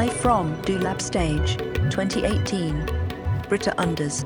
Live from Do Lab Stage 2018. Britta Unders.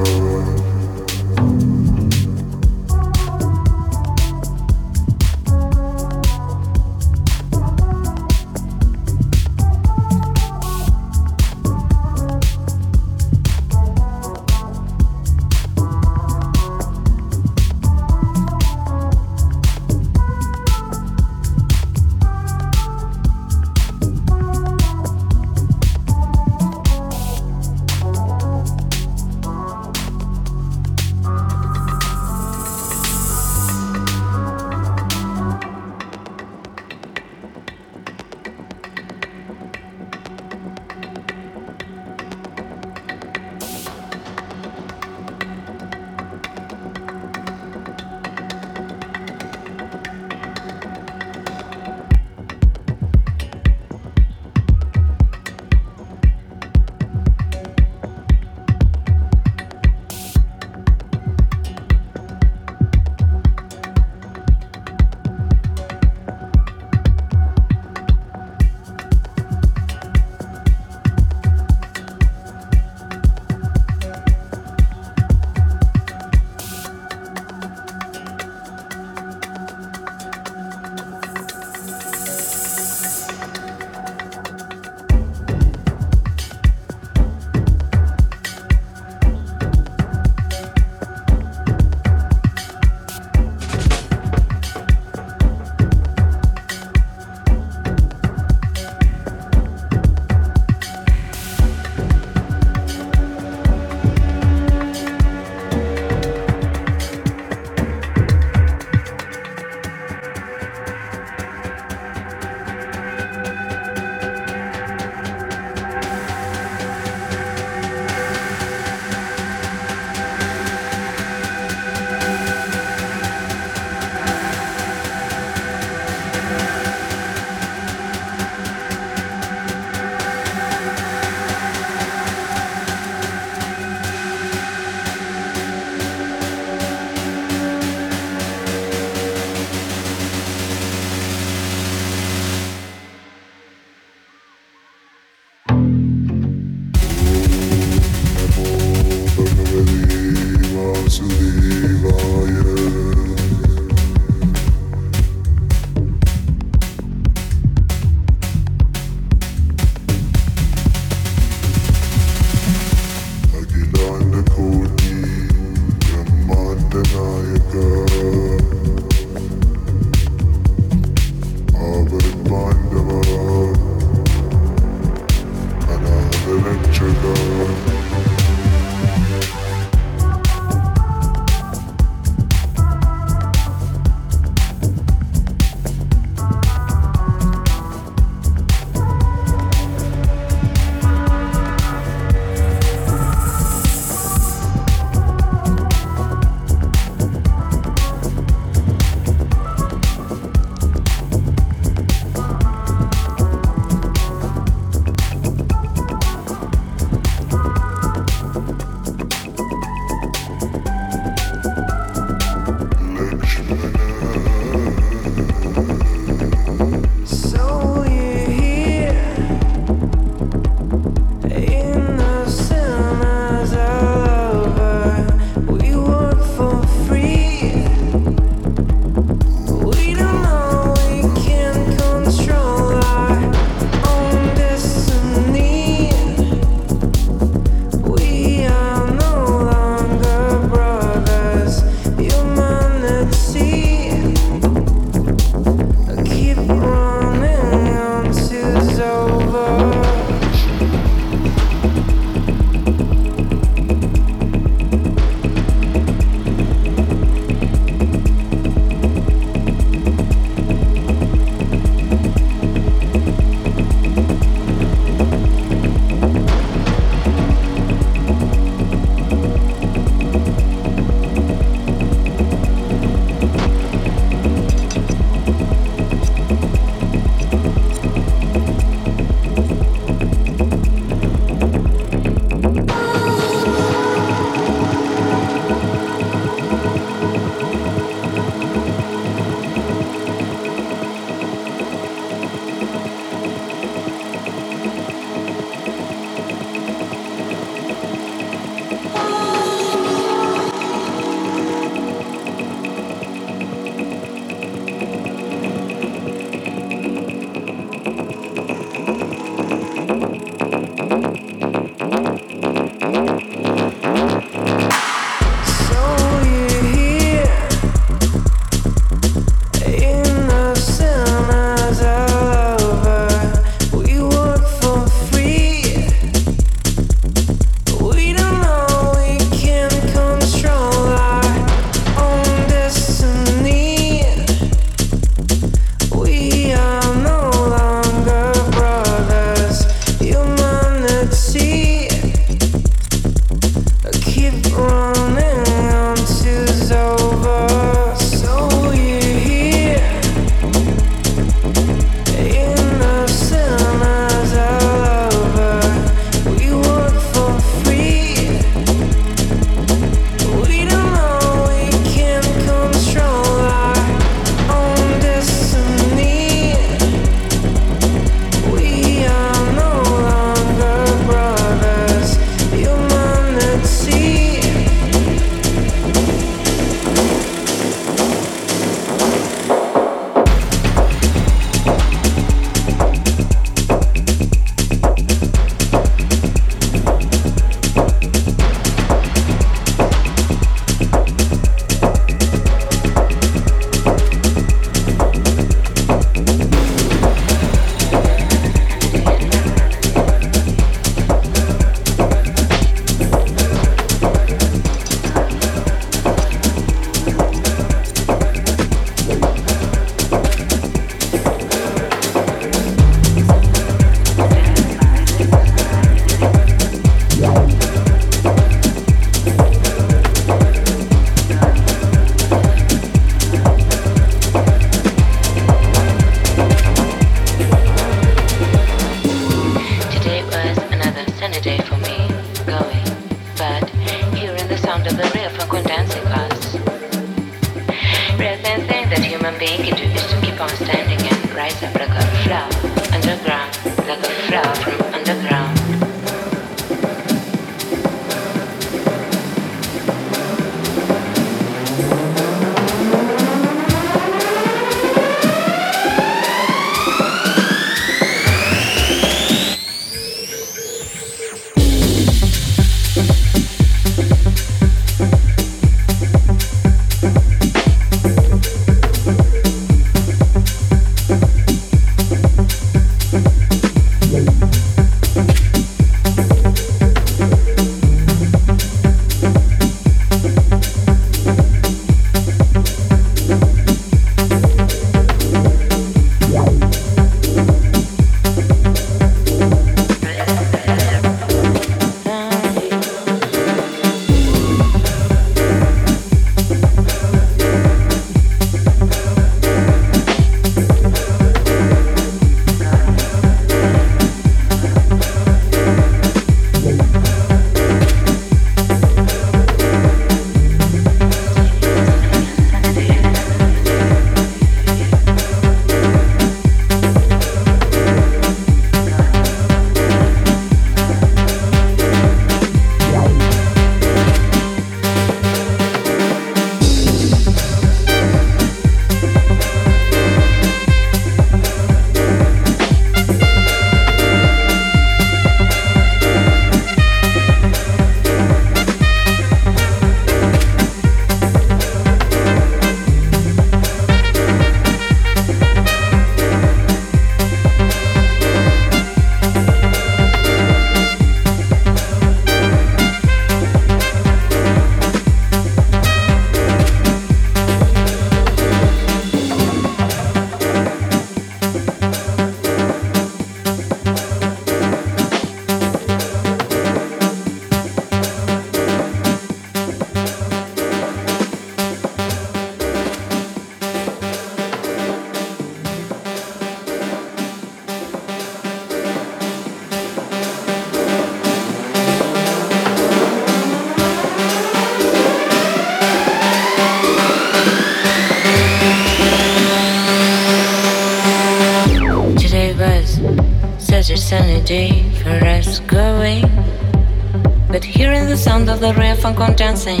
Dancing.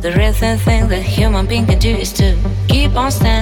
The real thing that human being can do is to keep on standing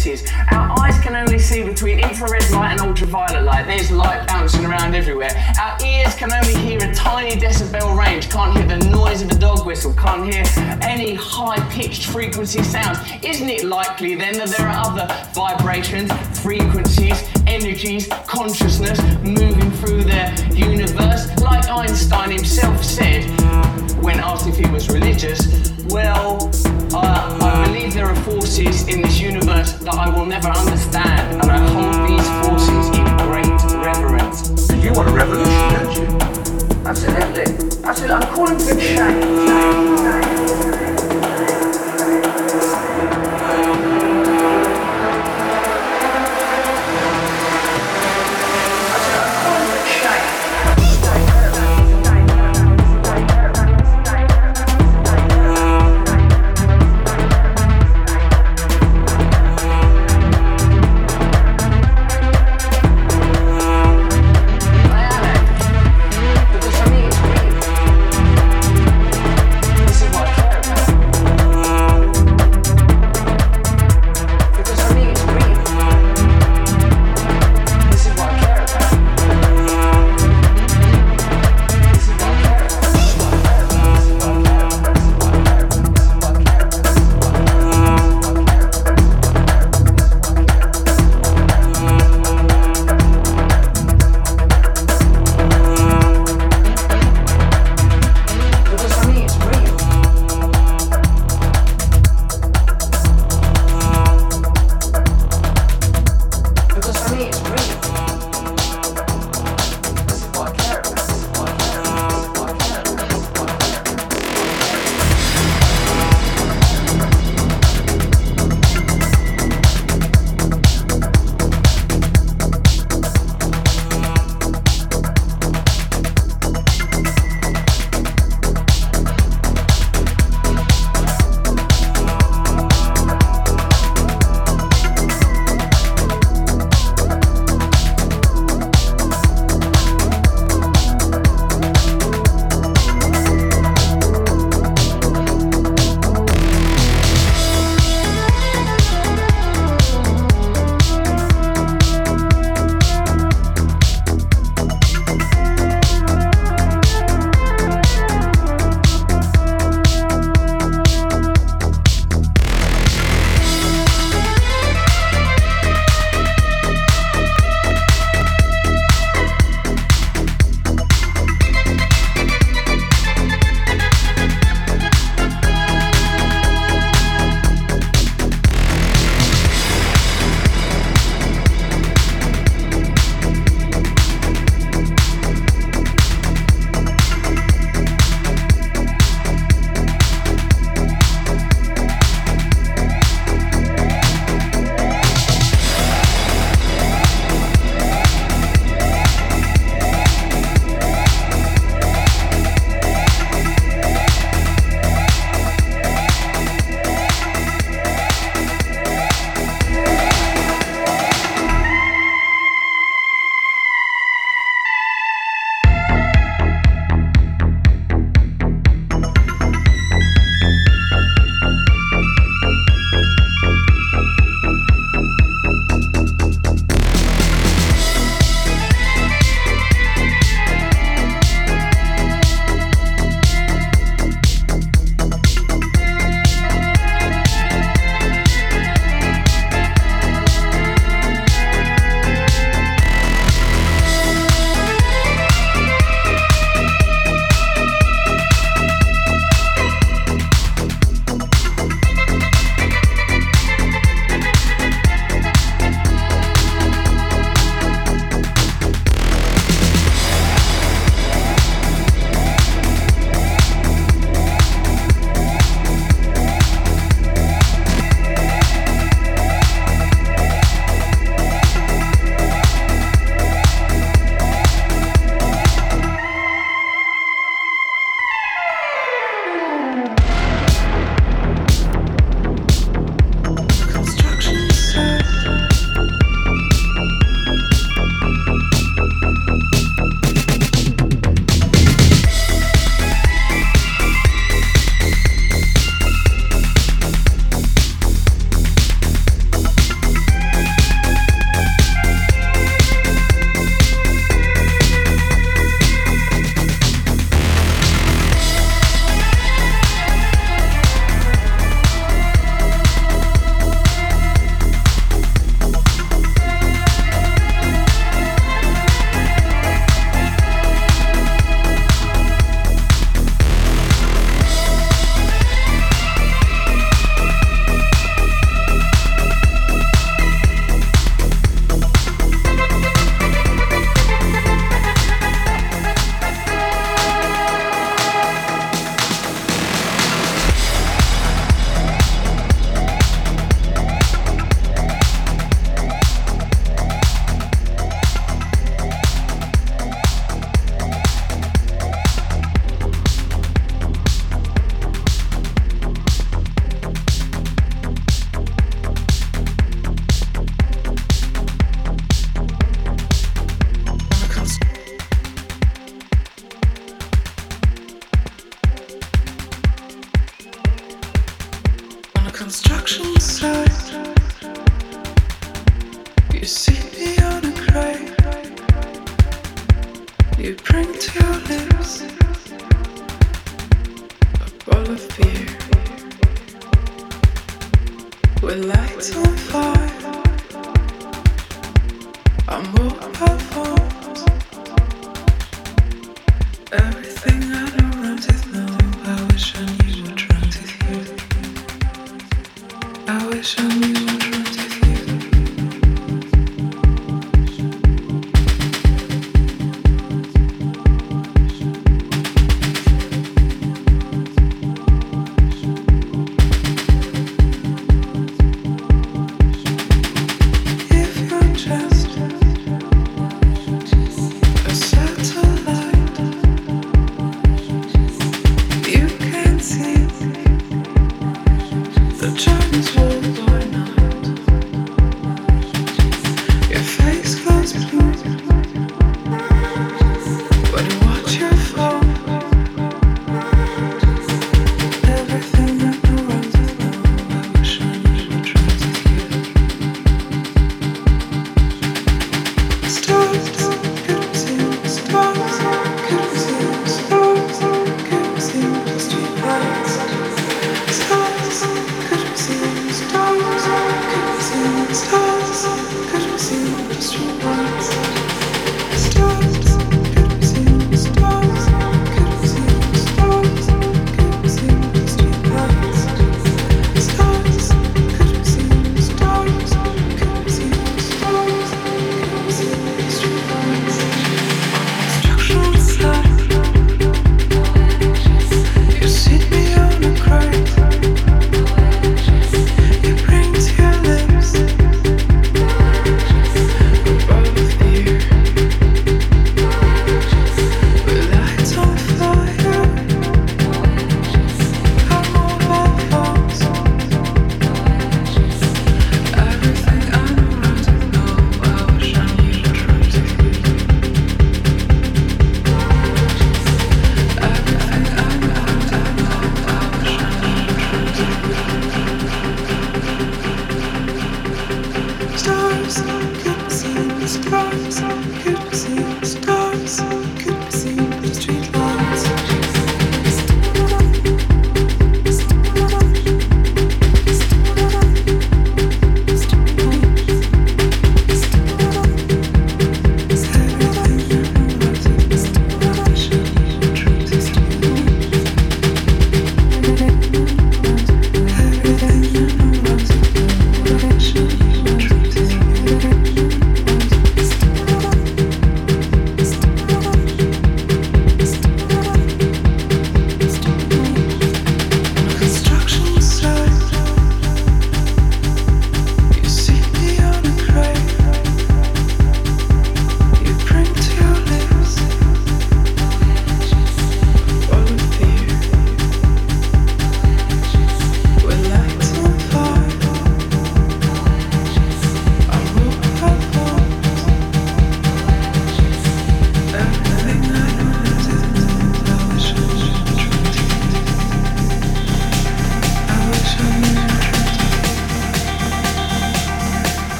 senses. Our eyes can only see between infrared light and ultraviolet light. There's light bouncing around everywhere. Our ears can only hear a tiny decibel range. Can't hear the noise of a dog whistle. Can't hear any high pitched frequency sounds. Isn't it likely then that there are other vibrations, frequencies, energies, consciousness moving through the universe? Like Einstein himself said when asked if he was religious, well, believe there are forces in this universe that I will never understand, and I hold these forces in great reverence. And you want a revolution, don't you? Absolutely. Absolutely. I'm calling for change. change, change.